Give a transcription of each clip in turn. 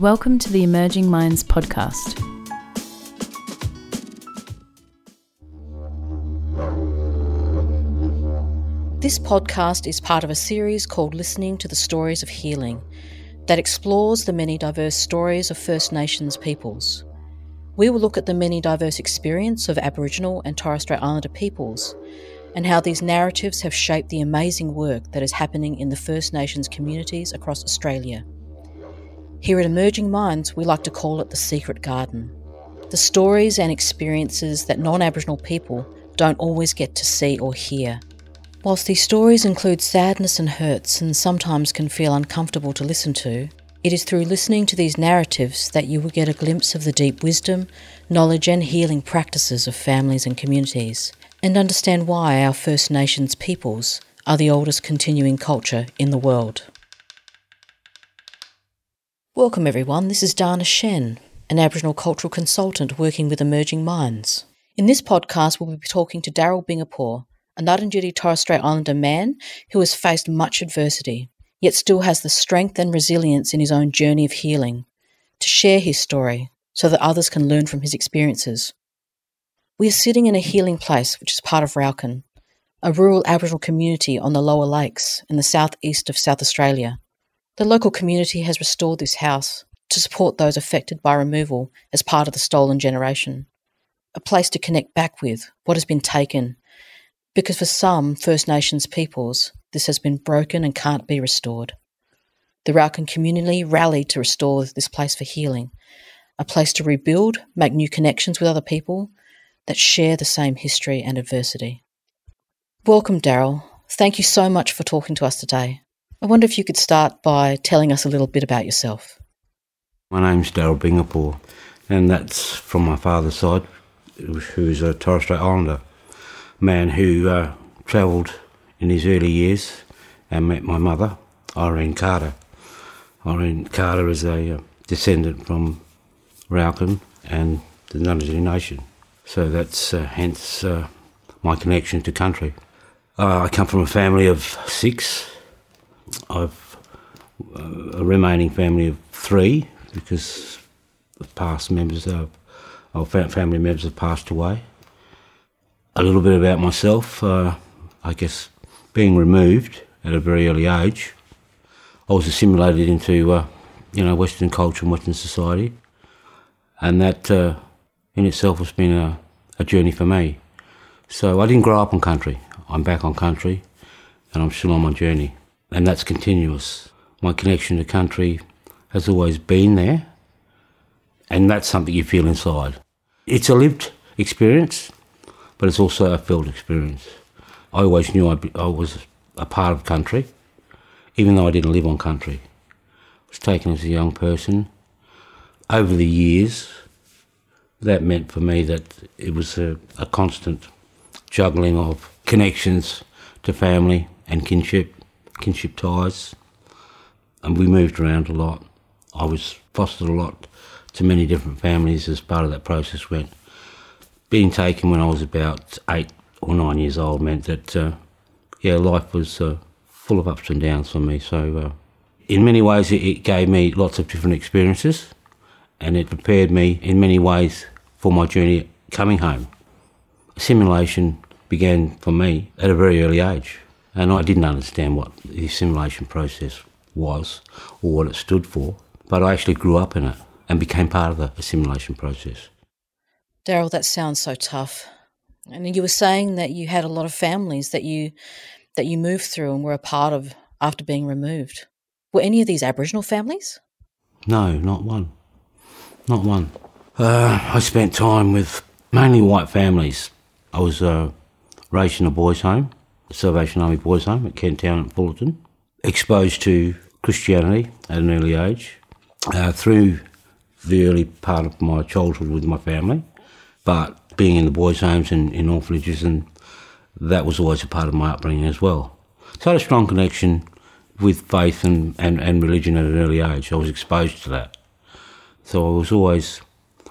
Welcome to the Emerging Minds podcast. This podcast is part of a series called Listening to the Stories of Healing that explores the many diverse stories of First Nations peoples. We will look at the many diverse experience of Aboriginal and Torres Strait Islander peoples and how these narratives have shaped the amazing work that is happening in the First Nations communities across Australia. Here at Emerging Minds, we like to call it the secret garden. The stories and experiences that non Aboriginal people don't always get to see or hear. Whilst these stories include sadness and hurts and sometimes can feel uncomfortable to listen to, it is through listening to these narratives that you will get a glimpse of the deep wisdom, knowledge, and healing practices of families and communities, and understand why our First Nations peoples are the oldest continuing culture in the world. Welcome, everyone. This is Dana Shen, an Aboriginal cultural consultant working with Emerging Minds. In this podcast, we'll be talking to Daryl Bingapore, a Ngarrindjeri Torres Strait Islander man who has faced much adversity, yet still has the strength and resilience in his own journey of healing to share his story so that others can learn from his experiences. We are sitting in a healing place which is part of Raukkan, a rural Aboriginal community on the lower lakes in the southeast of South Australia. The local community has restored this house to support those affected by removal as part of the stolen generation, a place to connect back with what has been taken, because for some First Nations peoples, this has been broken and can't be restored. The Raukkan community rallied to restore this place for healing, a place to rebuild, make new connections with other people that share the same history and adversity. Welcome, Daryl. Thank you so much for talking to us today. I wonder if you could start by telling us a little bit about yourself. My name's Daryl Bingapore, and that's from my father's side, who's a Torres Strait Islander man who uh, travelled in his early years and met my mother, Irene Carter. Irene Carter is a uh, descendant from Raukkan and the Ngarrindjeri Nation. So that's uh, hence uh, my connection to country. Uh, I come from a family of six I've uh, a remaining family of three because the past members of our family members have passed away. A little bit about myself, uh, I guess, being removed at a very early age, I was assimilated into, uh, you know, Western culture and Western society, and that uh, in itself has been a, a journey for me. So I didn't grow up on country. I'm back on country, and I'm still on my journey and that's continuous. My connection to country has always been there, and that's something you feel inside. It's a lived experience, but it's also a felt experience. I always knew I, I was a part of country, even though I didn't live on country. I was taken as a young person. Over the years, that meant for me that it was a, a constant juggling of connections to family and kinship kinship ties, and we moved around a lot. I was fostered a lot to many different families as part of that process. Went being taken when I was about eight or nine years old meant that uh, yeah, life was uh, full of ups and downs for me. So uh, in many ways, it, it gave me lots of different experiences, and it prepared me in many ways for my journey coming home. Assimilation began for me at a very early age. And I didn't understand what the assimilation process was or what it stood for, but I actually grew up in it and became part of the assimilation process. Daryl, that sounds so tough. And you were saying that you had a lot of families that you that you moved through and were a part of after being removed. Were any of these Aboriginal families? No, not one. Not one. Uh, I spent time with mainly white families. I was uh, raised in a boys' home Salvation Army Boys Home at Kent Town at Fullarton. Exposed to Christianity at an early age uh, through the early part of my childhood with my family, but being in the boys' homes and in orphanages, and that was always a part of my upbringing as well. So I had a strong connection with faith and, and, and religion at an early age. I was exposed to that. So I was always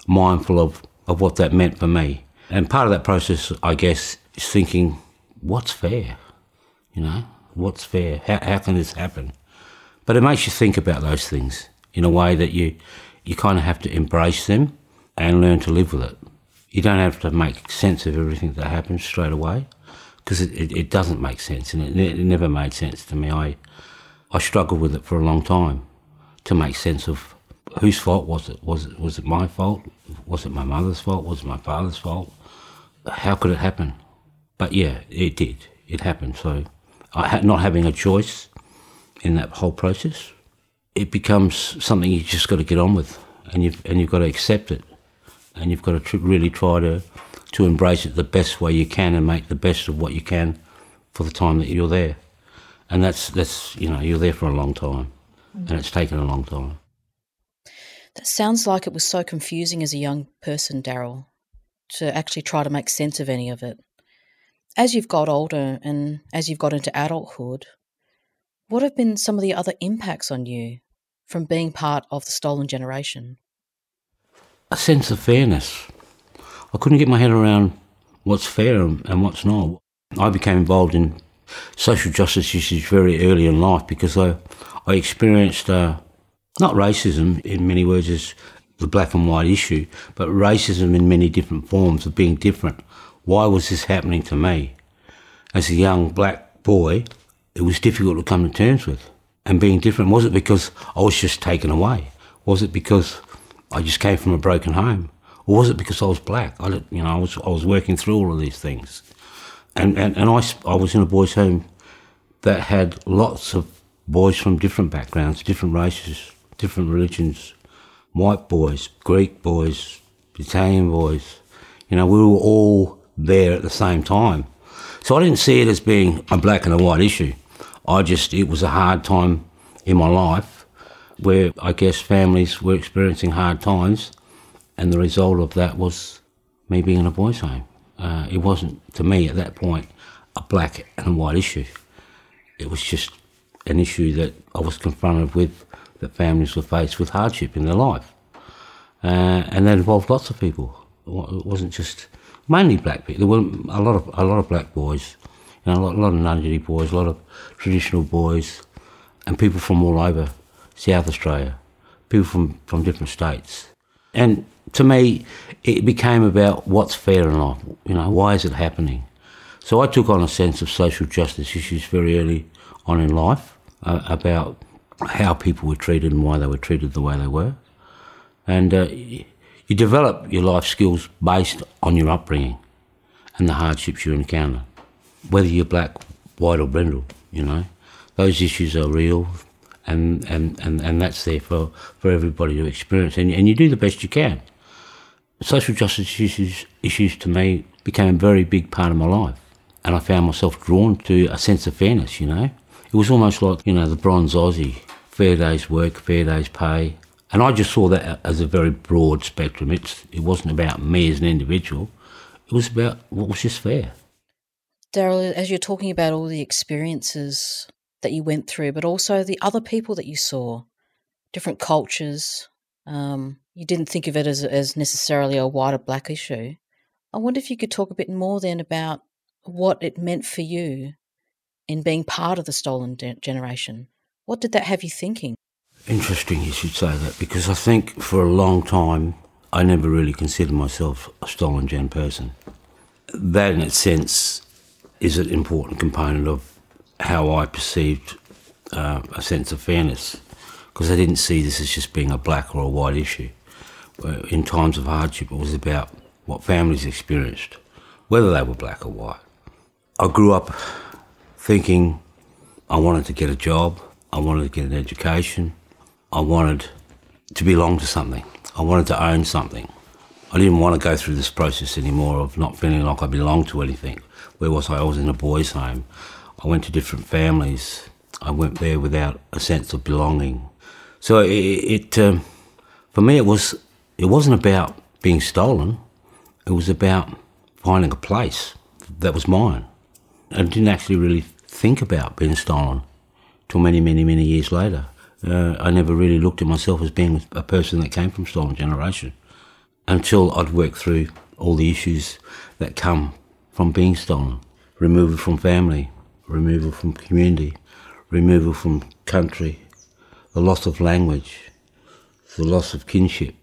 mindful of, of what that meant for me. And part of that process, I guess, is thinking what's fair? You know, what's fair? How, how can this happen? But it makes you think about those things in a way that you, you kind of have to embrace them and learn to live with it. You don't have to make sense of everything that happens straight away because it, it, it, doesn't make sense and it, it never made sense to me. I, I struggled with it for a long time to make sense of whose fault was it? Was it was it my fault? Was it my mother's fault? Was it my father's fault? How could it happen? But yeah, it did. It happened. So, I had not having a choice in that whole process, it becomes something you just got to get on with, and you've and you've got to accept it, and you've got to tr- really try to to embrace it the best way you can and make the best of what you can for the time that you're there, and that's that's you know you're there for a long time, and it's taken a long time. That sounds like it was so confusing as a young person, Daryl, to actually try to make sense of any of it. As you've got older and as you've got into adulthood, what have been some of the other impacts on you from being part of the stolen generation? A sense of fairness. I couldn't get my head around what's fair and what's not. I became involved in social justice issues very early in life because I, I experienced uh, not racism in many words as the black and white issue, but racism in many different forms of being different. Why was this happening to me? As a young black boy, it was difficult to come to terms with. And being different, was it because I was just taken away? Was it because I just came from a broken home? Or was it because I was black? I, you know, I was, I was working through all of these things. And, and, and I, I was in a boys' home that had lots of boys from different backgrounds, different races, different religions, white boys, Greek boys, Italian boys. You know, we were all there at the same time. So I didn't see it as being a black and a white issue. I just, it was a hard time in my life where I guess families were experiencing hard times, and the result of that was me being in a boys' home. Uh, it wasn't, to me at that point, a black and white issue. It was just an issue that I was confronted with that families were faced with hardship in their life. Uh, and that involved lots of people. It wasn't just mainly black people. There were a lot of a lot of black boys, you know, a lot, a lot of Ngarrindjeri boys, a lot of traditional boys, and people from all over South Australia, people from, from different states. And to me, it became about what's fair in life. You know, why is it happening? So I took on a sense of social justice issues very early on in life uh, about how people were treated and why they were treated the way they were. And uh, you develop your life skills based on your upbringing and the hardships you encounter, whether you're black, white, or brindle. You know, those issues are real, and and, and, and that's there for, for everybody to experience, and and you do the best you can. Social justice issues issues to me became a very big part of my life, and I found myself drawn to a sense of fairness. You know, it was almost like you know the bronze Aussie, fair day's work, fair day's pay, and I just saw that as a very broad spectrum. It's, it wasn't about me as an individual, it was about what was just fair. Daryl, as you're talking about all the experiences that you went through, but also the other people that you saw, different cultures, um, you didn't think of it as, as necessarily a white or black issue. I wonder if you could talk a bit more then about what it meant for you in being part of the stolen de- generation. What did that have you thinking? Interesting you should say that because I think for a long time I never really considered myself a stolen gen person. That, in its sense, is an important component of how I perceived uh, a sense of fairness because I didn't see this as just being a black or a white issue. In times of hardship, it was about what families experienced, whether they were black or white. I grew up thinking I wanted to get a job, I wanted to get an education, I wanted to belong to something. I wanted to own something. I didn't want to go through this process anymore of not feeling like I belonged to anything. Where was I? I was in a boys' home. I went to different families. I went there without a sense of belonging. So it, it um, for me, it was it wasn't about being stolen. It was about finding a place that was mine. I didn't actually really think about being stolen till many, many, many years later uh, I never really looked at myself as being a person that came from stolen generation until I'd worked through all the issues that come from being stolen removal from family, removal from community, removal from country, the loss of language, the loss of kinship,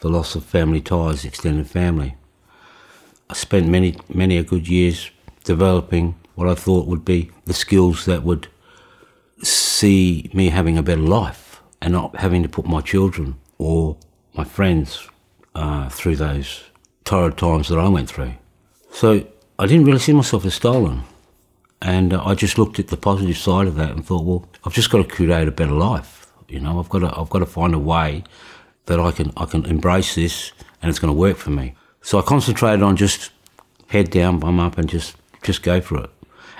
the loss of family ties, extended family. I spent many, many a good years developing what I thought would be the skills that would see me having a better life and not having to put my children or my friends uh, through those torrid times that I went through. So I didn't really see myself as stolen. And uh, I just looked at the positive side of that and thought, well, I've just got to create a better life. You know, I've got to, I've got to find a way that I can, I can embrace this and it's going to work for me. So I concentrated on just head down, bum up, and just, just go for it.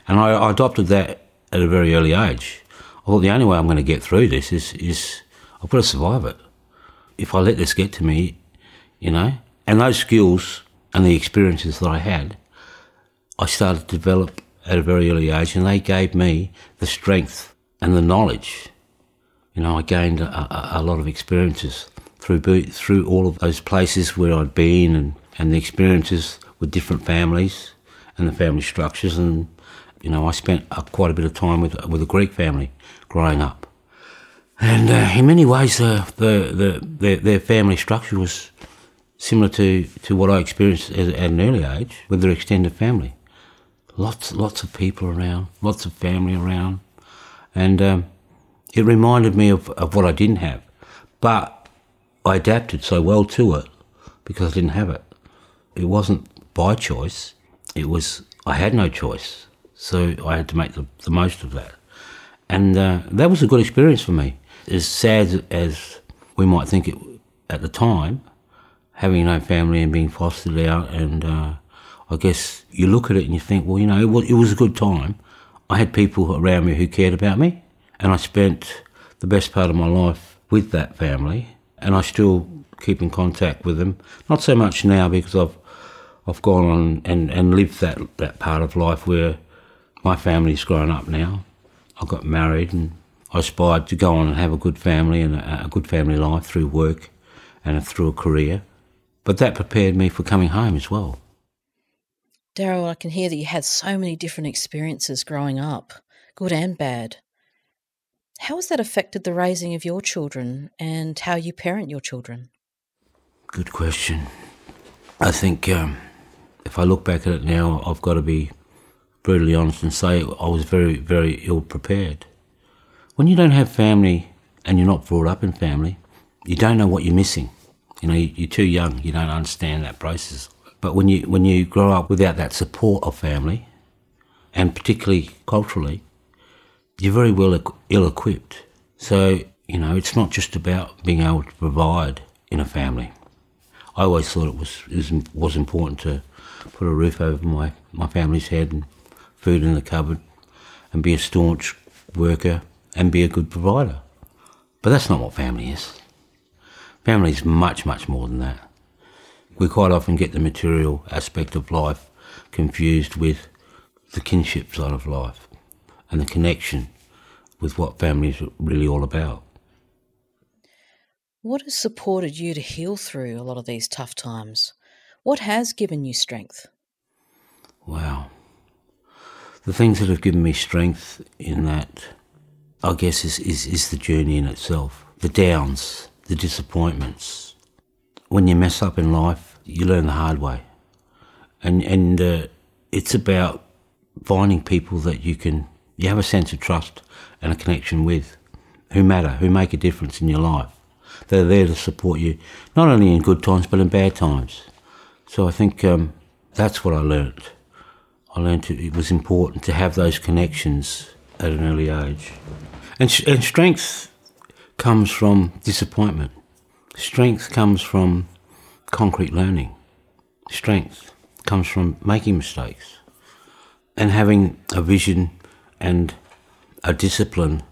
And I, I adopted that at a very early age. Thought the only way I'm going to get through this is, is I've got to survive it. If I let this get to me, you know, and those skills and the experiences that I had, I started to develop at a very early age, and they gave me the strength and the knowledge. You know, I gained a, a, a lot of experiences through through all of those places where I'd been, and, and the experiences with different families and the family structures, and you know, I spent uh, quite a bit of time with with a Greek family growing up, and uh, in many ways, uh, the the their, their family structure was similar to, to what I experienced at, at an early age with their extended family lots lots of people around, lots of family around, and um, it reminded me of, of what I didn't have. But I adapted so well to it because I didn't have it. It wasn't by choice. It was I had no choice, so I had to make the, the most of that, and uh, that was a good experience for me. As sad as we might think it at the time, having no family and being fostered out and uh, I guess you look at it and you think, well, you know, it was a good time. I had people around me who cared about me, and I spent the best part of my life with that family, and I still keep in contact with them. Not so much now because I've I've gone on and, and lived that, that part of life where my family's grown up now. I got married and I aspired to go on and have a good family and a, a good family life through work and through a career. But that prepared me for coming home as well. Daryl, I can hear that you had so many different experiences growing up, good and bad. How has that affected the raising of your children and how you parent your children? Good question. I think um, if I look back at it now, I've got to be brutally honest and say I was very, very ill prepared. When you don't have family and you're not brought up in family, you don't know what you're missing. You know, you're too young, you don't understand that process. But when you when you grow up without that support of family, and particularly culturally, you're very well ill-equipped. So you know it's not just about being able to provide in a family. I always thought it was it was important to put a roof over my, my family's head and food in the cupboard, and be a staunch worker and be a good provider. But that's not what family is. Family is much, much more than that we quite often get the material aspect of life confused with the kinship side of life and the connection with what family is really all about. What has supported you to heal through a lot of these tough times? What has given you strength? Wow. The things that have given me strength in that, I guess, is, is, is the journey in itself. The downs, the disappointments. When you mess up in life, you learn the hard way, and and uh, it's about finding people that you can you have a sense of trust and a connection with, who matter, who make a difference in your life. They're there to support you, not only in good times but in bad times. So I think um, that's what I learnt. I learned it was important to have those connections at an early age, and and strength comes from disappointment. Strength comes from concrete learning. Strength comes from making mistakes and having a vision and a discipline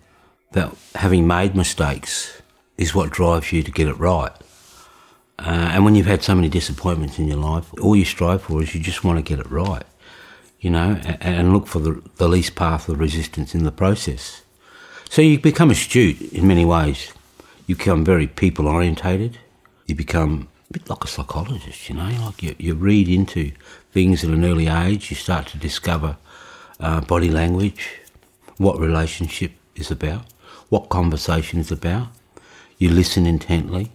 that having made mistakes is what drives you to get it right. Uh, and when you've had so many disappointments in your life, all you strive for is you just want to get it right, you know, and, look for the, the least path of resistance in the process. So you become astute in many ways. You become very people orientated. You become a bit like a psychologist, you know, like you, you read into things at an early age, you start to discover uh, body language, what relationship is about, what conversation is about. you listen intently,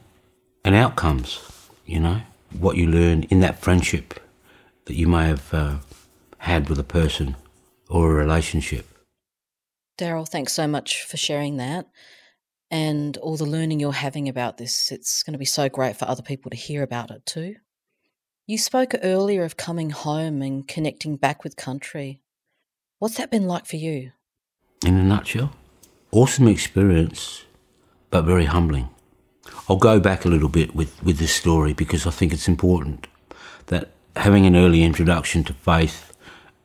and outcomes, you know, what you learn in that friendship that you may have uh, had with a person or a relationship. Daryl, thanks so much for sharing that and all the learning you're having about this. It's going to be so great for other people to hear about it too. You spoke earlier of coming home and connecting back with country. What's that been like for you? In a nutshell, awesome experience, but very humbling. I'll go back a little bit with, with this story because I think it's important that having an early introduction to faith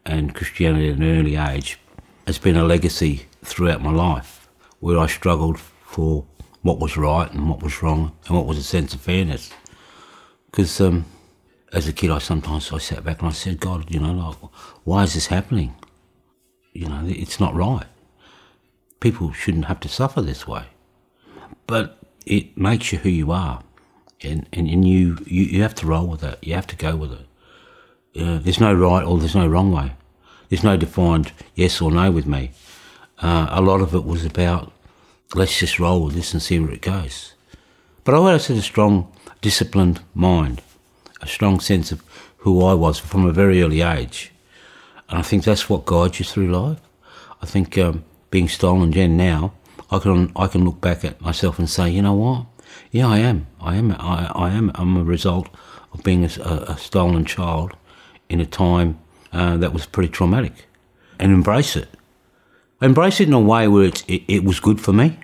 and Christianity at an early age has been a legacy throughout my life where I struggled for what was right and what was wrong and what was a sense of fairness. Because um, as a kid, I sometimes I sat back and I said, God, you know, like, why is this happening? You know, it's not right. People shouldn't have to suffer this way. But it makes you who you are. And, and, and you, you, you have to roll with it. You have to go with it. There's no right or there's no wrong way. There's no defined yes or no with me. Uh, a lot of it was about let's just roll with this and see where it goes. But I always had a strong, disciplined mind, a strong sense of who I was from a very early age. And I think that's what guides you through life. I think um, being stolen gen now, I can I can look back at myself and say, you know what? Yeah, I am. I am. I, I am. I'm a result of being a, a stolen child in a time uh, that was pretty traumatic, and embrace it. Embrace it in a way where it, it was good for me,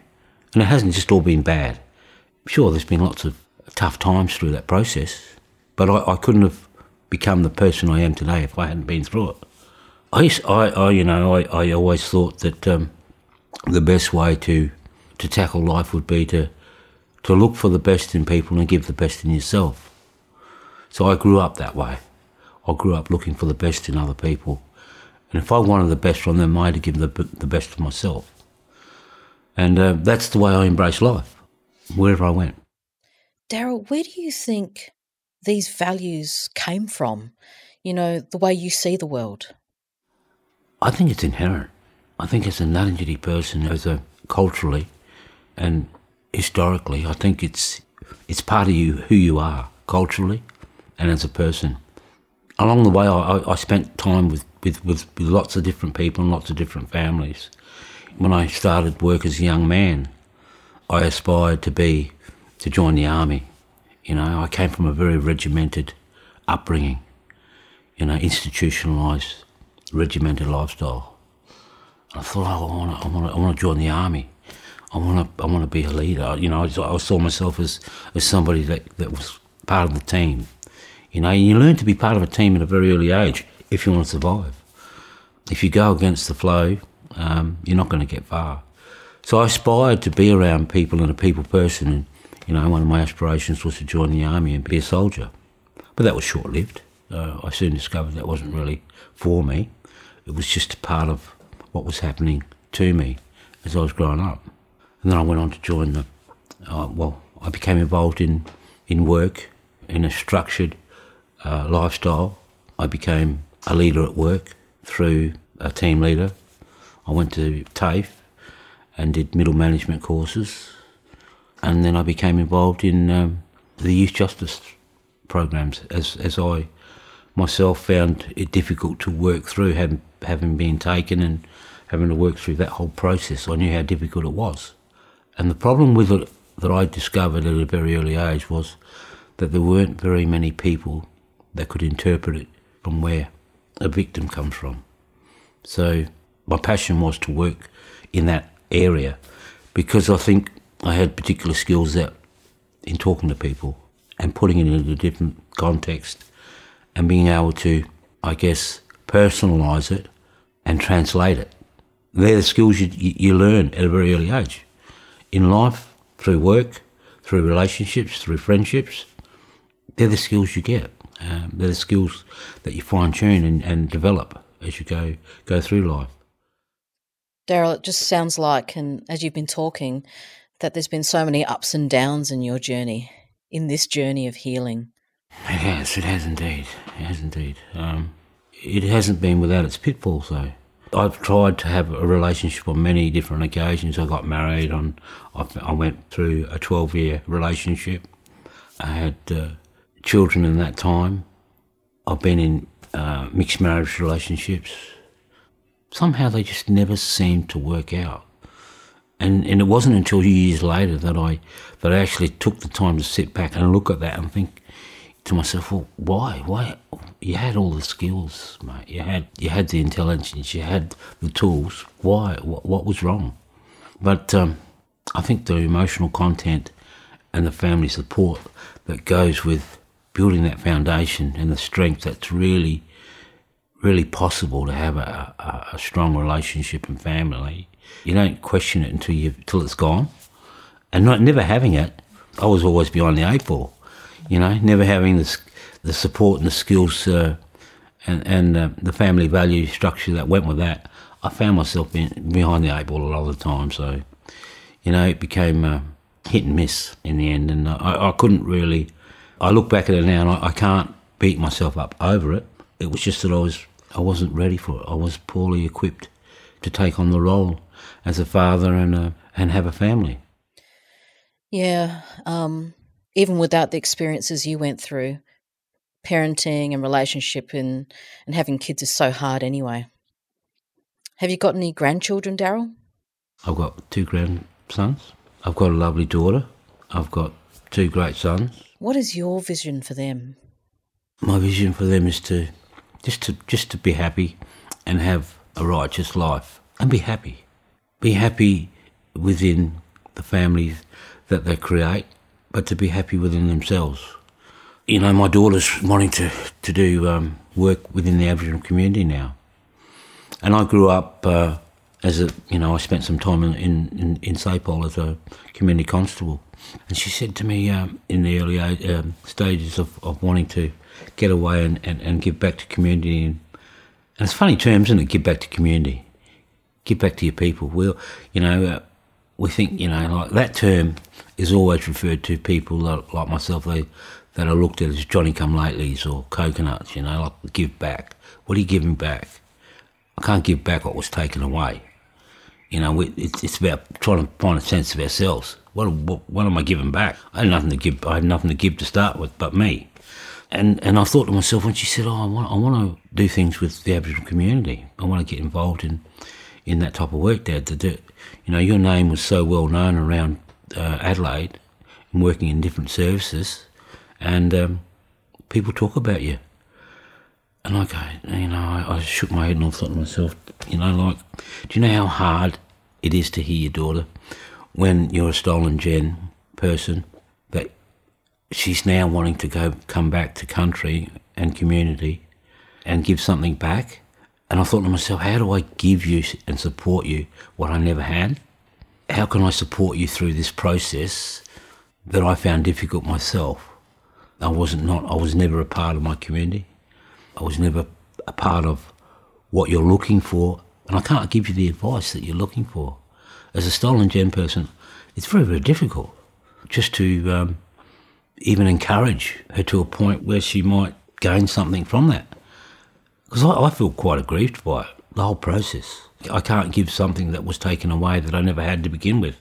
and it hasn't just all been bad. Sure, there's been lots of tough times through that process, but I, I couldn't have become the person I am today if I hadn't been through it. I, I, I you know, I, I always thought that um, the best way to to tackle life would be to to look for the best in people and give the best in yourself. So I grew up that way. I grew up looking for the best in other people, and if I wanted the best from them, I had to give the the best of myself. And uh, that's the way I embrace life, wherever I went. Daryl, where do you think these values came from? You know, the way you see the world. I think it's inherent. I think as a Ngarrindjeri person, as a culturally and historically, I think it's it's part of you who you are culturally and as a person. Along the way, I, I spent time with, with, with, with lots of different people and lots of different families. When I started work as a young man, I aspired to be to join the army. You know, I came from a very regimented upbringing, you know, institutionalised, regimented lifestyle. And I thought, oh, I want to, I want to, I want to join the army. I want to, I want to be a leader. You know, I, I saw myself as, as somebody that, that was part of the team. You know, you learn to be part of a team at a very early age if you want to survive. If you go against the flow, um, you're not going to get far. So I aspired to be around people and a people person. And, you know, one of my aspirations was to join the army and be a soldier. But that was short lived. Uh, I soon discovered that wasn't really for me. It was just a part of what was happening to me as I was growing up. And then I went on to join the, uh, well, I became involved in, in work, in a structured uh, lifestyle. I became a leader at work through a team leader. I went to TAFE and did middle management courses. And then I became involved in um, the youth justice programs as, as I myself found it difficult to work through having, having been taken and having to work through that whole process. I knew how difficult it was. And the problem with it that I discovered at a very early age was that there weren't very many people that could interpret it from where a victim comes from. So my passion was to work in that area because I think I had particular skills that in talking to people and putting it in a different context and being able to, I guess, personalise it and translate it they're the skills you, you learn at a very early age. In life, through work, through relationships, through friendships, they're the skills you get. Um, they're the skills that you fine tune and, and develop as you go go through life. Daryl, it just sounds like, and as you've been talking, that there's been so many ups and downs in your journey, in this journey of healing. It has, it has indeed. It has indeed. Um, it hasn't been without its pitfalls, though. I've tried to have a relationship on many different occasions. I got married on, I, I went through a 12 year relationship. I had uh, children in that time. I've been in uh, mixed marriage relationships. Somehow they just never seemed to work out. And, and it wasn't until years later that I that I actually took the time to sit back and look at that and think to myself, well, why? Why? You had all the skills, mate. You had you had the intelligence. You had the tools. Why? What, what was wrong? But um, I think the emotional content and the family support that goes with building that foundation and the strength that's really, really possible to have a, a, a strong relationship and family. You don't question it until you until it's gone, and not never having it. I was always behind the eight ball you know, never having the, the support and the skills uh, and, and uh, the family value structure that went with that, I found myself in, behind the eight ball a lot of the time. So, you know, it became uh, hit and miss in the end. And I, I couldn't really, I look back at it now and I, I can't beat myself up over it. It was just that I was, I wasn't ready for it. I was poorly equipped to take on the role as a father and, a, and have a family. Yeah. Um, even without the experiences you went through, parenting and relationship and, and having kids is so hard anyway. Have you got any grandchildren, Daryl? I've got two grandsons. I've got a lovely daughter. I've got two great sons. What is your vision for them? My vision for them is to just to just to be happy and have a righteous life and be happy. Be happy within the families that they create but to be happy within themselves. You know, my daughter's wanting to, to do um, work within the Aboriginal community now. And I grew up uh, as a, you know, I spent some time in, in, in SAPOL as a community constable. And she said to me um, in the early um, stages of, of wanting to get away and, and, and give back to community. And, and it's funny terms, isn't it? Give back to community. Give back to your people. Well, you know, uh, we think, you know, like that term is always referred to people that, like myself, they, that are looked at as Johnny come latelys or coconuts, you know, like give back. What are you giving back? I can't give back what was taken away. You know, it's, it's about trying to find a sense of ourselves. What, what, what am I giving back? I had nothing to give. I had nothing to give to start with, but me. And and I thought to myself when she said, "Oh, I want I want to do things with the Aboriginal community. I want to get involved in in that type of work, Dad. To do, you know, your name was so well known around uh, Adelaide and working in different services, and um, people talk about you. And I go, you know, I, I, shook my head and I thought to myself, you know, like, do you know how hard it is to hear your daughter when you're a stolen gen person that she's now wanting to go come back to country and community and give something back? And I thought to myself, how do I give you and support you what I never had? how can I support you through this process that I found difficult myself? I wasn't not I was never a part of my community. I was never a part of what you're looking for, and I can't give you the advice that you're looking for. As a stolen gen person, it's very very difficult just to um, even encourage her to a point where she might gain something from that. Because I, I feel quite aggrieved by it, the whole process. I can't give something that was taken away that I never had to begin with.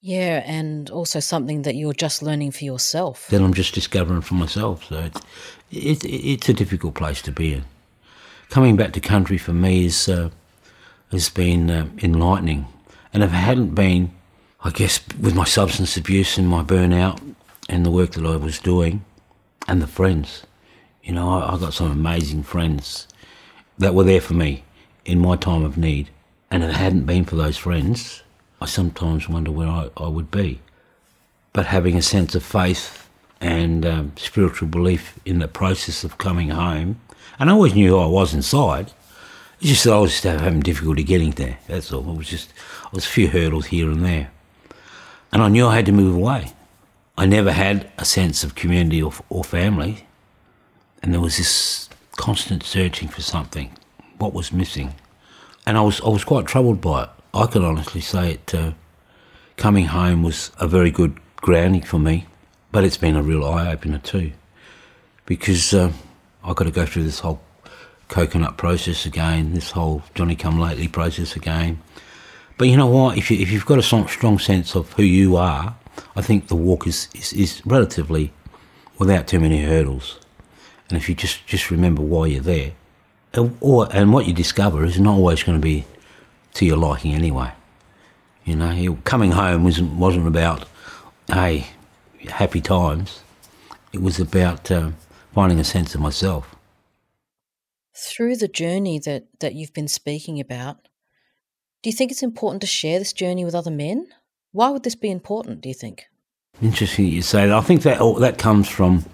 Yeah, and also something that you're just learning for yourself. That I'm just discovering for myself. So it's, it's a difficult place to be in. Coming back to country for me is, uh, has been uh, enlightening. And if it hadn't been, I guess, with my substance abuse and my burnout and the work that I was doing and the friends, you know, I, I got some amazing friends that were there for me in my time of need. And if it hadn't been for those friends, I sometimes wonder where I, I would be. But having a sense of faith and um, spiritual belief in the process of coming home, and I always knew who I was inside. It's just that I was just having difficulty getting there. That's all. It was just I was a few hurdles here and there, and I knew I had to move away. I never had a sense of community or, or family, and there was this constant searching for something what was missing. And I was, I was quite troubled by it. I can honestly say it. Uh, coming home was a very good grounding for me, but it's been a real eye opener too, because uh, I've got to go through this whole coconut process again, this whole Johnny come lately process again. But you know what? If, you, if you've got a strong sense of who you are, I think the walk is, is, is relatively without too many hurdles. And if you just, just remember why you're there, or, and what you discover is not always going to be to your liking anyway. You know, coming home wasn't, wasn't about, hey, happy times. It was about uh, finding a sense of myself. Through the journey that, that you've been speaking about, do you think it's important to share this journey with other men? Why would this be important, do you think? Interesting you say that. I think that that comes from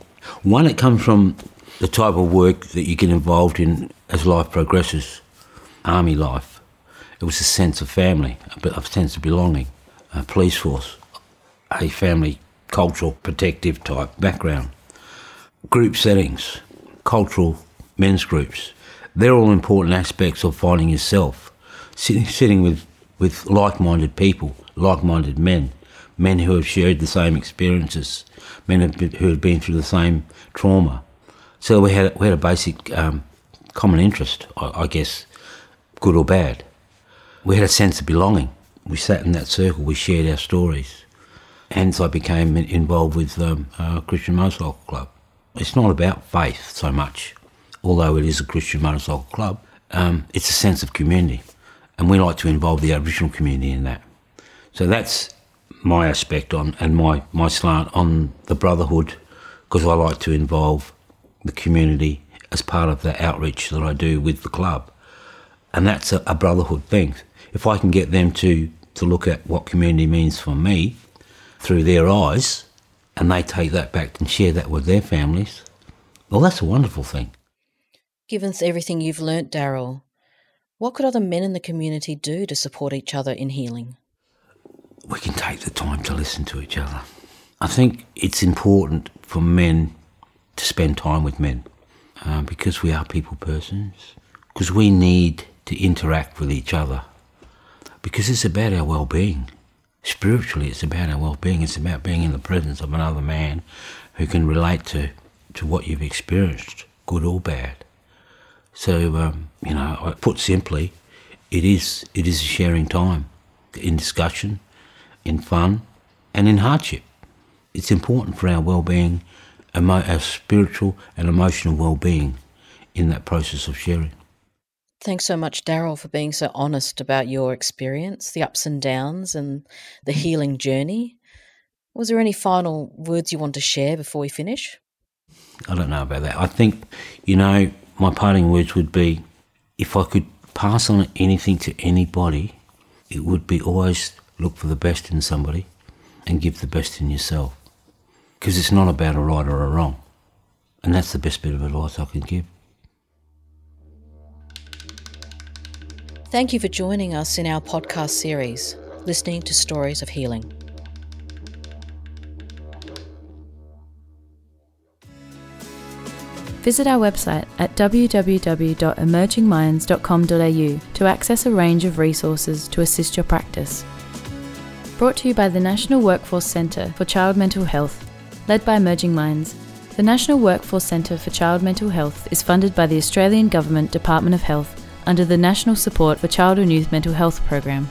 one. It comes from the type of work that you get involved in as life progresses, army life. It was a sense of family, a sense of belonging, a police force, a family cultural protective type background, group settings, cultural men's groups. They're all important aspects of finding yourself. Sitting, sitting with, with like minded people, like minded men, men who have shared the same experiences, men who have been through the same trauma. So we had we had a basic um, common interest, I, I, guess, good or bad. We had a sense of belonging. We sat in that circle. We shared our stories. Hence, I became involved with um, a Christian Motorcycle Club. It's not about faith so much, although it is a Christian motorcycle club. Um, it's a sense of community, and we like to involve the Aboriginal community in that. So that's my aspect on and my, my slant on the brotherhood because I like to involve the community as part of the outreach that I do with the club. And that's a, a brotherhood thing. If I can get them to, to look at what community means for me through their eyes and they take that back and share that with their families, well, that's a wonderful thing. Given everything you've learnt, Daryl, what could other men in the community do to support each other in healing? we can take the time to listen to each other. I think it's important for men to spend time with men uh, because we are people persons, because we need to interact with each other, because it's about our well being. Spiritually, it's about our well being, it's about being in the presence of another man who can relate to, to what you've experienced, good or bad. So, um, you know, put simply, it is, it is a sharing time in discussion in fun, and in hardship. It's important for our well-being, our spiritual and emotional well-being in that process of sharing. Thanks so much, Daryl, for being so honest about your experience, the ups and downs, and the mm. healing journey. Was there any final words you want to share before we finish? I don't know about that. I think, you know, my parting words would be if I could pass on anything to anybody, it would be always look for the best in somebody and give the best in yourself. Because it's not about a right or a wrong. And that's the best bit of advice I can give. Thank you for joining us in our podcast series, Listening to Stories of Healing. Visit our website at www.emergingminds.com.au to access a range of resources to assist your practice brought to you by the National Workforce Centre for Child Mental Health, led by Emerging Minds. The National Workforce Centre for Child Mental Health is funded by the Australian Government Department of Health under the National Support for Child and Youth Mental Health Program.